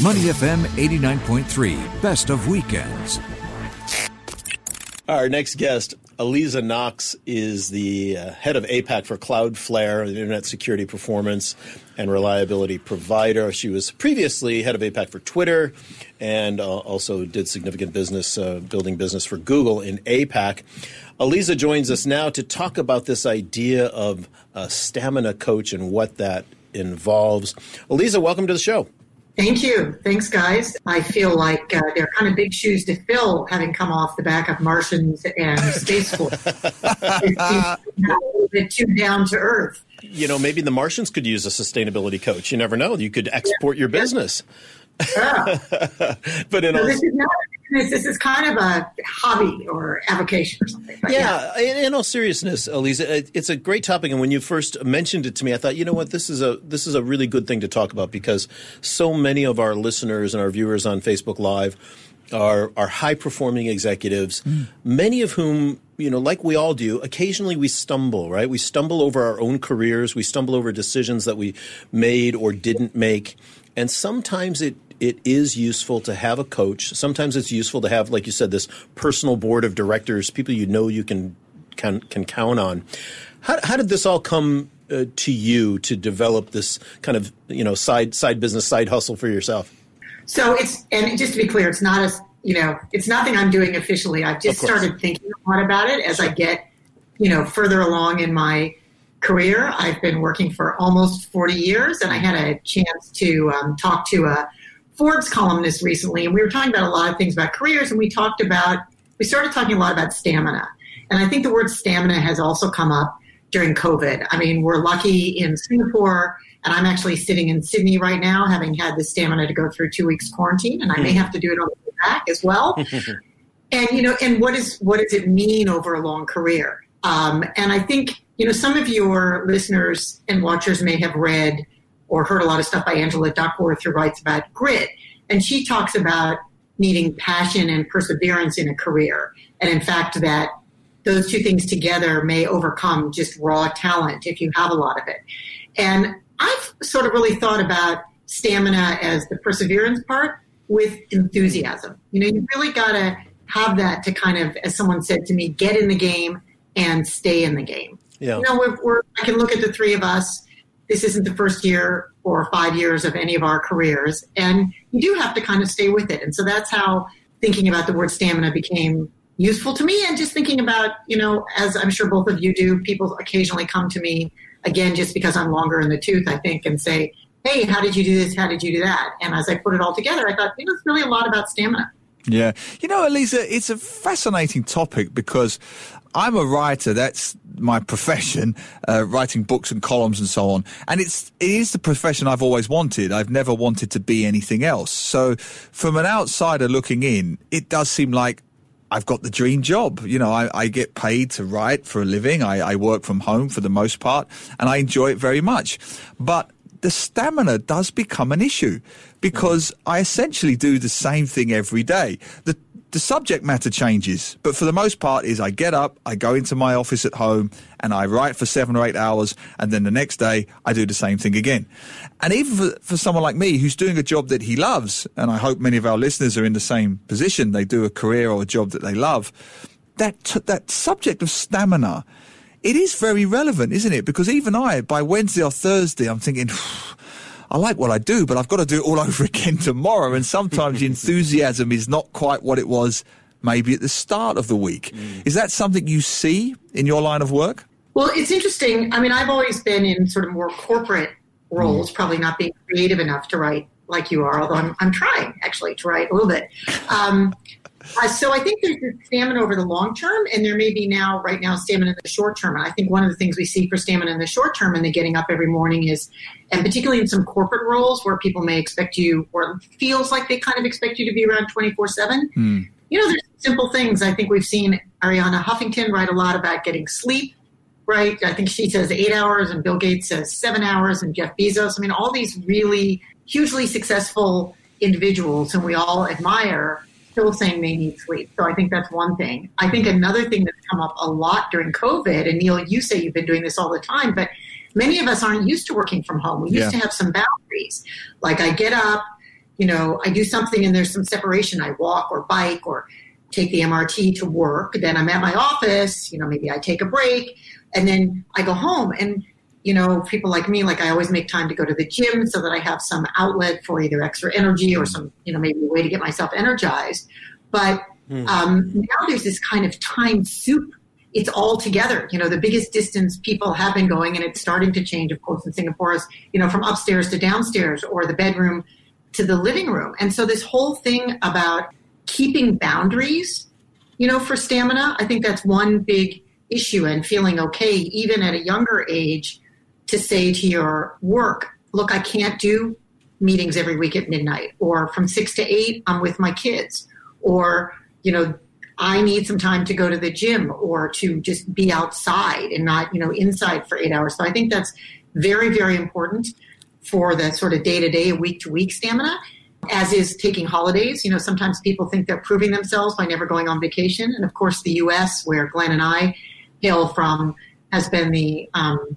Money FM 89.3, best of weekends. Our next guest, Aliza Knox, is the uh, head of APAC for Cloudflare, an internet security performance and reliability provider. She was previously head of APAC for Twitter and uh, also did significant business, uh, building business for Google in APAC. Aliza joins us now to talk about this idea of a stamina coach and what that involves. Aliza, welcome to the show. Thank you. Thanks, guys. I feel like uh, they're kind of big shoes to fill, having come off the back of Martians and Space Force. a little bit too down to earth. You know, maybe the Martians could use a sustainability coach. You never know. You could export yeah. your business. Yeah. but in so all, this is not this, this is kind of a hobby or avocation or something. But yeah, yeah. In, in, all seriousness, Aliza, it's a great topic. And when you first mentioned it to me, I thought, you know what, this is a this is a really good thing to talk about because so many of our listeners and our viewers on Facebook Live are are high performing executives, mm. many of whom you know, like we all do, occasionally we stumble, right? We stumble over our own careers. We stumble over decisions that we made or didn't make. And sometimes it it is useful to have a coach. Sometimes it's useful to have, like you said, this personal board of directors, people you know you can can can count on. How, how did this all come uh, to you to develop this kind of you know side side business side hustle for yourself? So it's and just to be clear, it's not as you know, it's nothing I'm doing officially. I've just started thinking a lot about it as I get you know further along in my career. I've been working for almost 40 years, and I had a chance to um, talk to a Forbes columnist recently, and we were talking about a lot of things about careers, and we talked about, we started talking a lot about stamina. And I think the word stamina has also come up during COVID. I mean, we're lucky in Singapore, and I'm actually sitting in Sydney right now, having had the stamina to go through two weeks quarantine, and I may hmm. have to do it on the way back as well. and you know, and what is what does it mean over a long career? Um, and I think you know some of your listeners and watchers may have read or heard a lot of stuff by Angela Duckworth who writes about grit. And she talks about needing passion and perseverance in a career. And in fact, that those two things together may overcome just raw talent if you have a lot of it. And I've sort of really thought about stamina as the perseverance part with enthusiasm. You know, you really got to have that to kind of, as someone said to me, get in the game and stay in the game. Yeah. You know, we're, we're, I can look at the three of us this isn't the first year or five years of any of our careers. And you do have to kind of stay with it. And so that's how thinking about the word stamina became useful to me. And just thinking about, you know, as I'm sure both of you do, people occasionally come to me again just because I'm longer in the tooth, I think, and say, hey, how did you do this? How did you do that? And as I put it all together, I thought, you know, it's really a lot about stamina. Yeah. You know, Aliza, it's a fascinating topic because I'm a writer. That's my profession, uh, writing books and columns and so on. And it's, it is the profession I've always wanted. I've never wanted to be anything else. So from an outsider looking in, it does seem like I've got the dream job. You know, I, I get paid to write for a living. I, I work from home for the most part and I enjoy it very much. But the stamina does become an issue because I essentially do the same thing every day. The the subject matter changes, but for the most part is I get up, I go into my office at home and I write for seven or eight hours and then the next day I do the same thing again. And even for, for someone like me who's doing a job that he loves, and I hope many of our listeners are in the same position, they do a career or a job that they love, that, that subject of stamina, it is very relevant, isn't it? Because even I, by Wednesday or Thursday, I'm thinking, I like what I do, but I've got to do it all over again tomorrow. And sometimes the enthusiasm is not quite what it was maybe at the start of the week. Mm. Is that something you see in your line of work? Well, it's interesting. I mean, I've always been in sort of more corporate roles, mm. probably not being creative enough to write like you are, although I'm, I'm trying actually to write a little bit. Um, uh, so I think there's stamina over the long term, and there may be now, right now, stamina in the short term. And I think one of the things we see for stamina in the short term and the getting up every morning is, and particularly in some corporate roles where people may expect you, or feels like they kind of expect you to be around 24 7. Mm. You know, there's simple things. I think we've seen Arianna Huffington write a lot about getting sleep, right? I think she says eight hours, and Bill Gates says seven hours, and Jeff Bezos. I mean, all these really hugely successful individuals whom we all admire still saying they need sleep. So I think that's one thing. I think another thing that's come up a lot during COVID, and Neil, you say you've been doing this all the time, but many of us aren't used to working from home. We used yeah. to have some boundaries. Like I get up, you know, I do something and there's some separation. I walk or bike or take the MRT to work. Then I'm at my office, you know, maybe I take a break and then I go home. And, you know, people like me, like I always make time to go to the gym so that I have some outlet for either extra energy or some, you know, maybe a way to get myself energized. But hmm. um, now there's this kind of time soup. It's all together. You know, the biggest distance people have been going, and it's starting to change, of course, in Singapore is, you know, from upstairs to downstairs or the bedroom to the living room. And so this whole thing about keeping boundaries, you know, for stamina, I think that's one big issue and feeling okay, even at a younger age, to say to your work, look, I can't do meetings every week at midnight, or from six to eight, I'm with my kids, or, you know, I need some time to go to the gym or to just be outside and not, you know, inside for eight hours. So I think that's very, very important for the sort of day to day, week to week stamina, as is taking holidays. You know, sometimes people think they're proving themselves by never going on vacation. And of course, the US, where Glenn and I hail from, has been the um,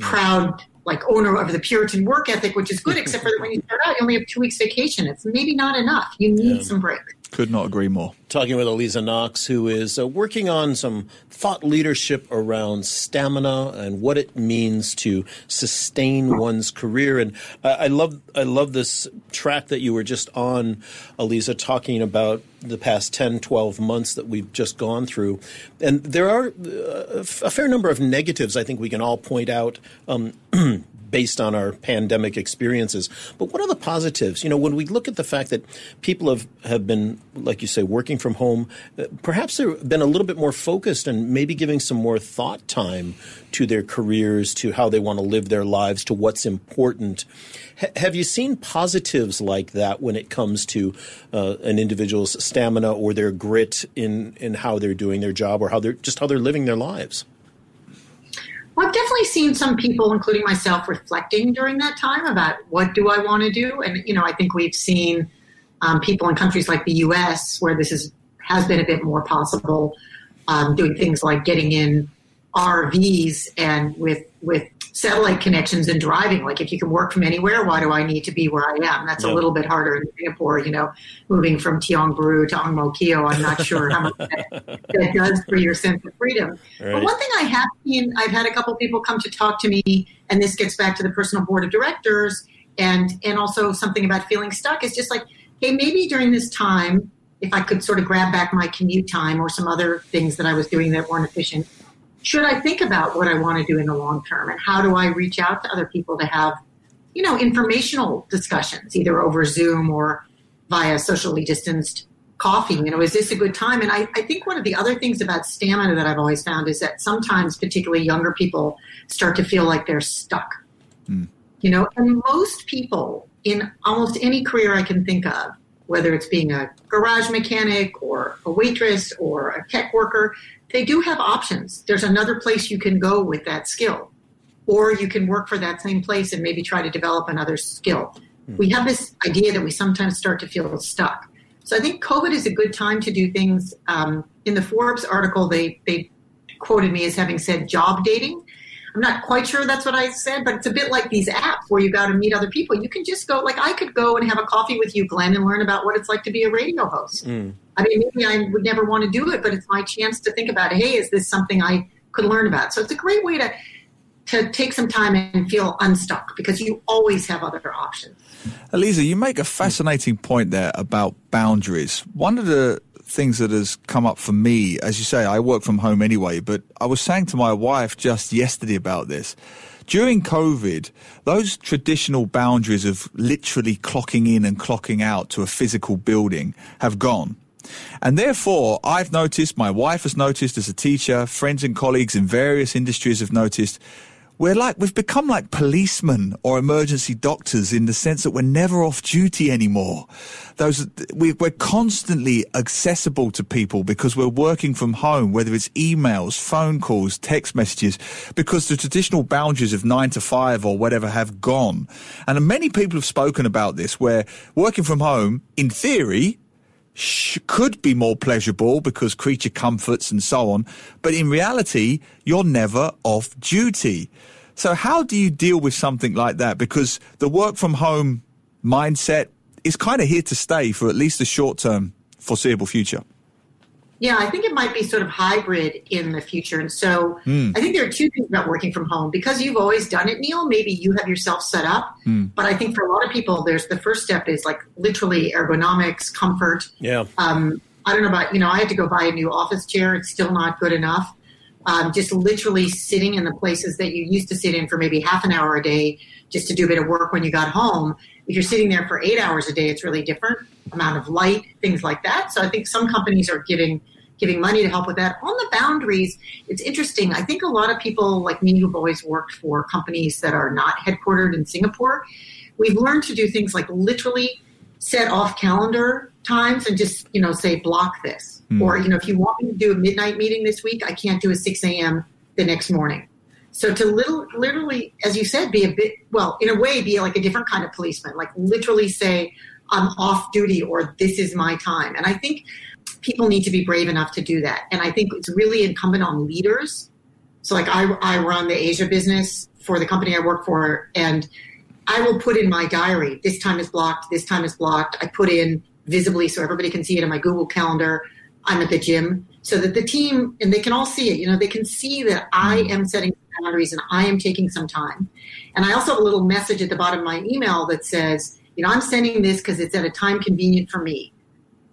proud like owner of the Puritan work ethic, which is good, except for when you start out, you only have two weeks vacation. It's maybe not enough. You need yeah. some break. Could not agree more. Talking with Aliza Knox, who is uh, working on some thought leadership around stamina and what it means to sustain one's career. And uh, I love, I love this track that you were just on, Aliza, talking about the past 10, 12 months that we've just gone through. And there are uh, a fair number of negatives I think we can all point out um, based on our pandemic experiences. But what are the positives? You know, when we look at the fact that people have, have been, like you say, working from home, uh, perhaps they've been a little bit more focused and maybe giving some more thought time to their careers, to how they want to live their lives, to what's important. H- have you seen positives like that when it comes to uh, an individual's stamina or their grit in, in how they're doing their job or how they're just how they're living their lives? Well, I've definitely seen some people, including myself, reflecting during that time about what do I want to do. And, you know, I think we've seen um, people in countries like the U.S. where this is, has been a bit more possible, um, doing things like getting in RVs and with with satellite connections and driving. Like if you can work from anywhere, why do I need to be where I am? That's a little bit harder in Singapore. You know, moving from Tiong Bahru to Ang Mo Kio, I'm not sure how much that, that, does for your sense of freedom. Right. But one thing I have seen, I've had a couple people come to talk to me, and this gets back to the personal board of directors, and and also something about feeling stuck. Is just like, hey, maybe during this time. If I could sort of grab back my commute time or some other things that I was doing that weren't efficient, should I think about what I want to do in the long term and how do I reach out to other people to have, you know, informational discussions, either over Zoom or via socially distanced coffee? You know, is this a good time? And I, I think one of the other things about stamina that I've always found is that sometimes, particularly younger people, start to feel like they're stuck. Mm. You know, and most people in almost any career I can think of, whether it's being a garage mechanic or a waitress or a tech worker, they do have options. There's another place you can go with that skill, or you can work for that same place and maybe try to develop another skill. Mm-hmm. We have this idea that we sometimes start to feel stuck. So I think COVID is a good time to do things. Um, in the Forbes article, they they quoted me as having said job dating. I'm not quite sure that's what I said, but it's a bit like these apps where you got to meet other people. You can just go, like I could go and have a coffee with you, Glenn, and learn about what it's like to be a radio host. Mm. I mean, maybe I would never want to do it, but it's my chance to think about, hey, is this something I could learn about? So it's a great way to to take some time and feel unstuck because you always have other options. Aliza, you make a fascinating point there about boundaries. One of the things that has come up for me, as you say, I work from home anyway, but I was saying to my wife just yesterday about this. During COVID, those traditional boundaries of literally clocking in and clocking out to a physical building have gone. And therefore, I've noticed, my wife has noticed as a teacher, friends and colleagues in various industries have noticed, we're like, we've become like policemen or emergency doctors in the sense that we're never off duty anymore. Those, we, we're constantly accessible to people because we're working from home, whether it's emails, phone calls, text messages, because the traditional boundaries of nine to five or whatever have gone. And many people have spoken about this where working from home, in theory, sh- could be more pleasurable because creature comforts and so on. But in reality, you're never off duty. So how do you deal with something like that? Because the work from home mindset is kind of here to stay for at least the short term foreseeable future. Yeah, I think it might be sort of hybrid in the future. And so mm. I think there are two things about working from home. Because you've always done it, Neil, maybe you have yourself set up. Mm. But I think for a lot of people, there's the first step is like literally ergonomics, comfort. Yeah. Um, I don't know about, you know, I had to go buy a new office chair. It's still not good enough. Um, just literally sitting in the places that you used to sit in for maybe half an hour a day just to do a bit of work when you got home. If you're sitting there for eight hours a day, it's really different amount of light, things like that. So I think some companies are giving giving money to help with that. On the boundaries, it's interesting. I think a lot of people like me who've always worked for companies that are not headquartered in Singapore, we've learned to do things like literally set off calendar times and just, you know, say block this. Mm. Or, you know, if you want me to do a midnight meeting this week, I can't do a 6 a.m. the next morning. So to little, literally, as you said, be a bit, well, in a way, be like a different kind of policeman, like literally say, I'm off duty or this is my time. And I think people need to be brave enough to do that. And I think it's really incumbent on leaders. So, like, I, I run the Asia business for the company I work for, and I will put in my diary this time is blocked, this time is blocked. I put in visibly so everybody can see it in my Google Calendar. I'm at the gym so that the team and they can all see it. You know, they can see that I mm-hmm. am setting boundaries and I am taking some time. And I also have a little message at the bottom of my email that says, you know, I'm sending this because it's at a time convenient for me.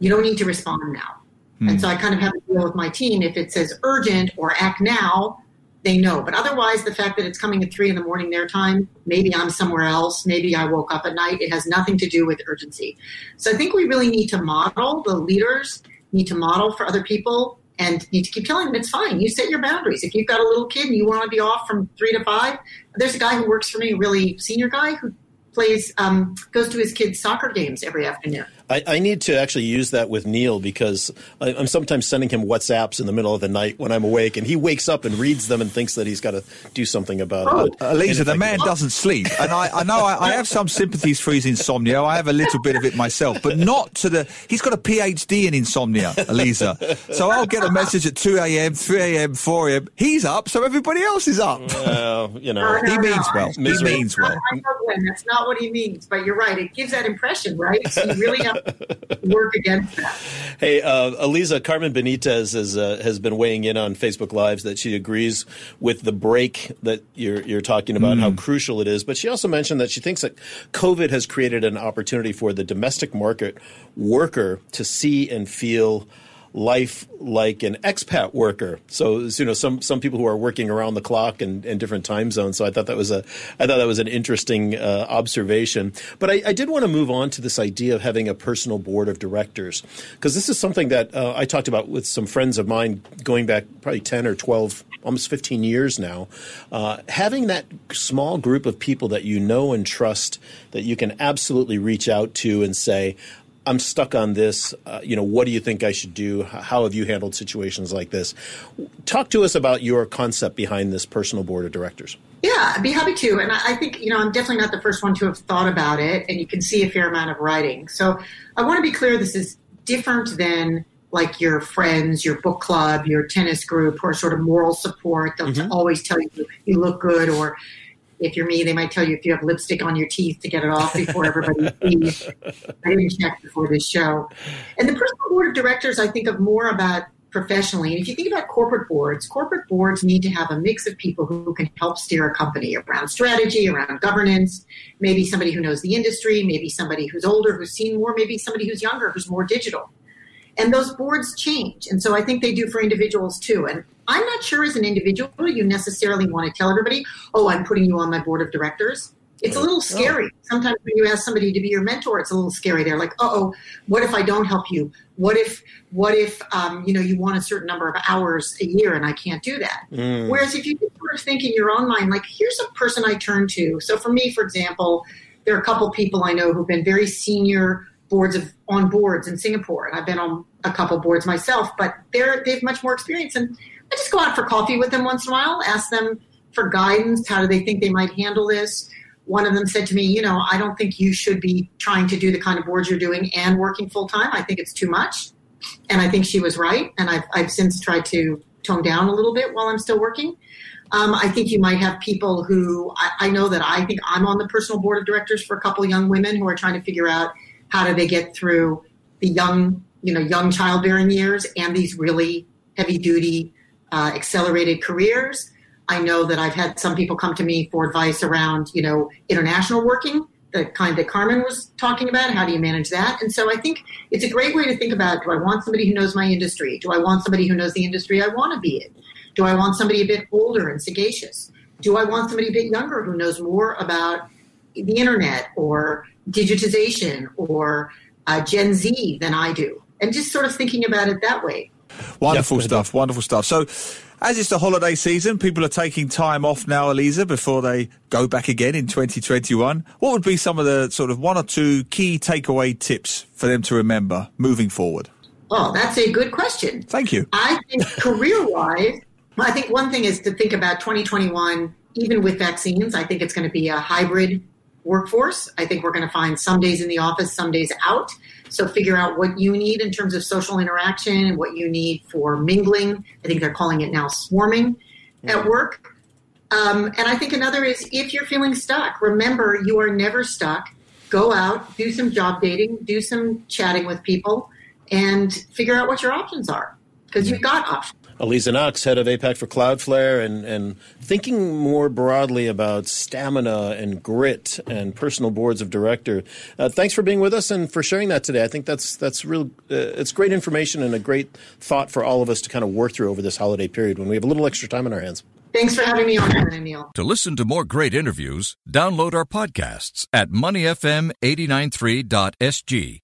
You don't need to respond now. Hmm. And so I kind of have a deal with my team. If it says urgent or act now, they know. But otherwise, the fact that it's coming at three in the morning their time, maybe I'm somewhere else, maybe I woke up at night, it has nothing to do with urgency. So I think we really need to model, the leaders need to model for other people and need to keep telling them it's fine. You set your boundaries. If you've got a little kid and you want to be off from three to five, there's a guy who works for me, a really senior guy, who plays, um, goes to his kids' soccer games every afternoon. I, I, need to actually use that with Neil because I, am sometimes sending him WhatsApps in the middle of the night when I'm awake, and he wakes up and reads them and thinks that he's got to do something about oh, it. But, Lisa, the man doesn't sleep, and I, I know I, I, have some sympathies for his insomnia. I have a little bit of it myself, but not to the. He's got a PhD in insomnia, Aliza. So I'll get a message at 2 a.m., 3 a.m., 4 a.m. He's up, so everybody else is up. Well, you know, he means well. He means well. That's not what he means, but you're right. It gives that impression, right? So you really have work against that. Hey, uh, Aliza Carmen Benitez has uh, has been weighing in on Facebook Lives that she agrees with the break that you're you're talking about, mm. how crucial it is. But she also mentioned that she thinks that COVID has created an opportunity for the domestic market worker to see and feel life like an expat worker. So you know some some people who are working around the clock and in different time zones. So I thought that was a I thought that was an interesting uh, observation. But I, I, did want to move on to this idea of having a personal board of directors because this is something that uh, I talked about with some friends of mine going back probably ten or twelve. Almost 15 years now, uh, having that small group of people that you know and trust that you can absolutely reach out to and say, I'm stuck on this. Uh, you know, what do you think I should do? How have you handled situations like this? Talk to us about your concept behind this personal board of directors. Yeah, I'd be happy to. And I think, you know, I'm definitely not the first one to have thought about it, and you can see a fair amount of writing. So I want to be clear this is different than like your friends, your book club, your tennis group, or sort of moral support. They'll mm-hmm. always tell you you look good, or if you're me, they might tell you if you have lipstick on your teeth to get it off before everybody sees. I didn't check before this show. And the personal board of directors, I think of more about professionally. And if you think about corporate boards, corporate boards need to have a mix of people who can help steer a company around strategy, around governance, maybe somebody who knows the industry, maybe somebody who's older, who's seen more, maybe somebody who's younger, who's more digital. And those boards change. And so I think they do for individuals too. And I'm not sure as an individual you necessarily want to tell everybody, oh, I'm putting you on my board of directors. It's a little scary. Sometimes when you ask somebody to be your mentor, it's a little scary. They're like, oh, what if I don't help you? What if, what if, um, you know, you want a certain number of hours a year and I can't do that? Mm. Whereas if you sort of think in your own mind, like, here's a person I turn to. So for me, for example, there are a couple people I know who've been very senior boards of on boards in Singapore, and I've been on a couple boards myself, but they're they've much more experience and I just go out for coffee with them once in a while, ask them for guidance. How do they think they might handle this? One of them said to me, You know, I don't think you should be trying to do the kind of boards you're doing and working full time. I think it's too much. And I think she was right. And I've, I've since tried to tone down a little bit while I'm still working. Um, I think you might have people who I, I know that I think I'm on the personal board of directors for a couple young women who are trying to figure out how do they get through the young, you know, young childbearing years and these really heavy duty, uh, accelerated careers. I know that I've had some people come to me for advice around, you know, international working, the kind that Carmen was talking about. How do you manage that? And so I think it's a great way to think about do I want somebody who knows my industry? Do I want somebody who knows the industry I want to be in? Do I want somebody a bit older and sagacious? Do I want somebody a bit younger who knows more about the internet or digitization or uh, Gen Z than I do? And just sort of thinking about it that way. Wonderful yep. stuff. Wonderful stuff. So, as it's the holiday season, people are taking time off now, Aliza, before they go back again in 2021. What would be some of the sort of one or two key takeaway tips for them to remember moving forward? Oh, that's a good question. Thank you. I think career wise, I think one thing is to think about 2021, even with vaccines. I think it's going to be a hybrid workforce. I think we're going to find some days in the office, some days out. So figure out what you need in terms of social interaction and what you need for mingling. I think they're calling it now swarming at work. Um, and I think another is if you're feeling stuck, remember you are never stuck. Go out, do some job dating, do some chatting with people, and figure out what your options are because you've got options. Aliza Knox, head of APAC for Cloudflare, and, and thinking more broadly about stamina and grit and personal boards of director. Uh, thanks for being with us and for sharing that today. I think that's that's real. Uh, it's great information and a great thought for all of us to kind of work through over this holiday period when we have a little extra time on our hands. Thanks for having me on, Neil. To listen to more great interviews, download our podcasts at moneyfm893.sg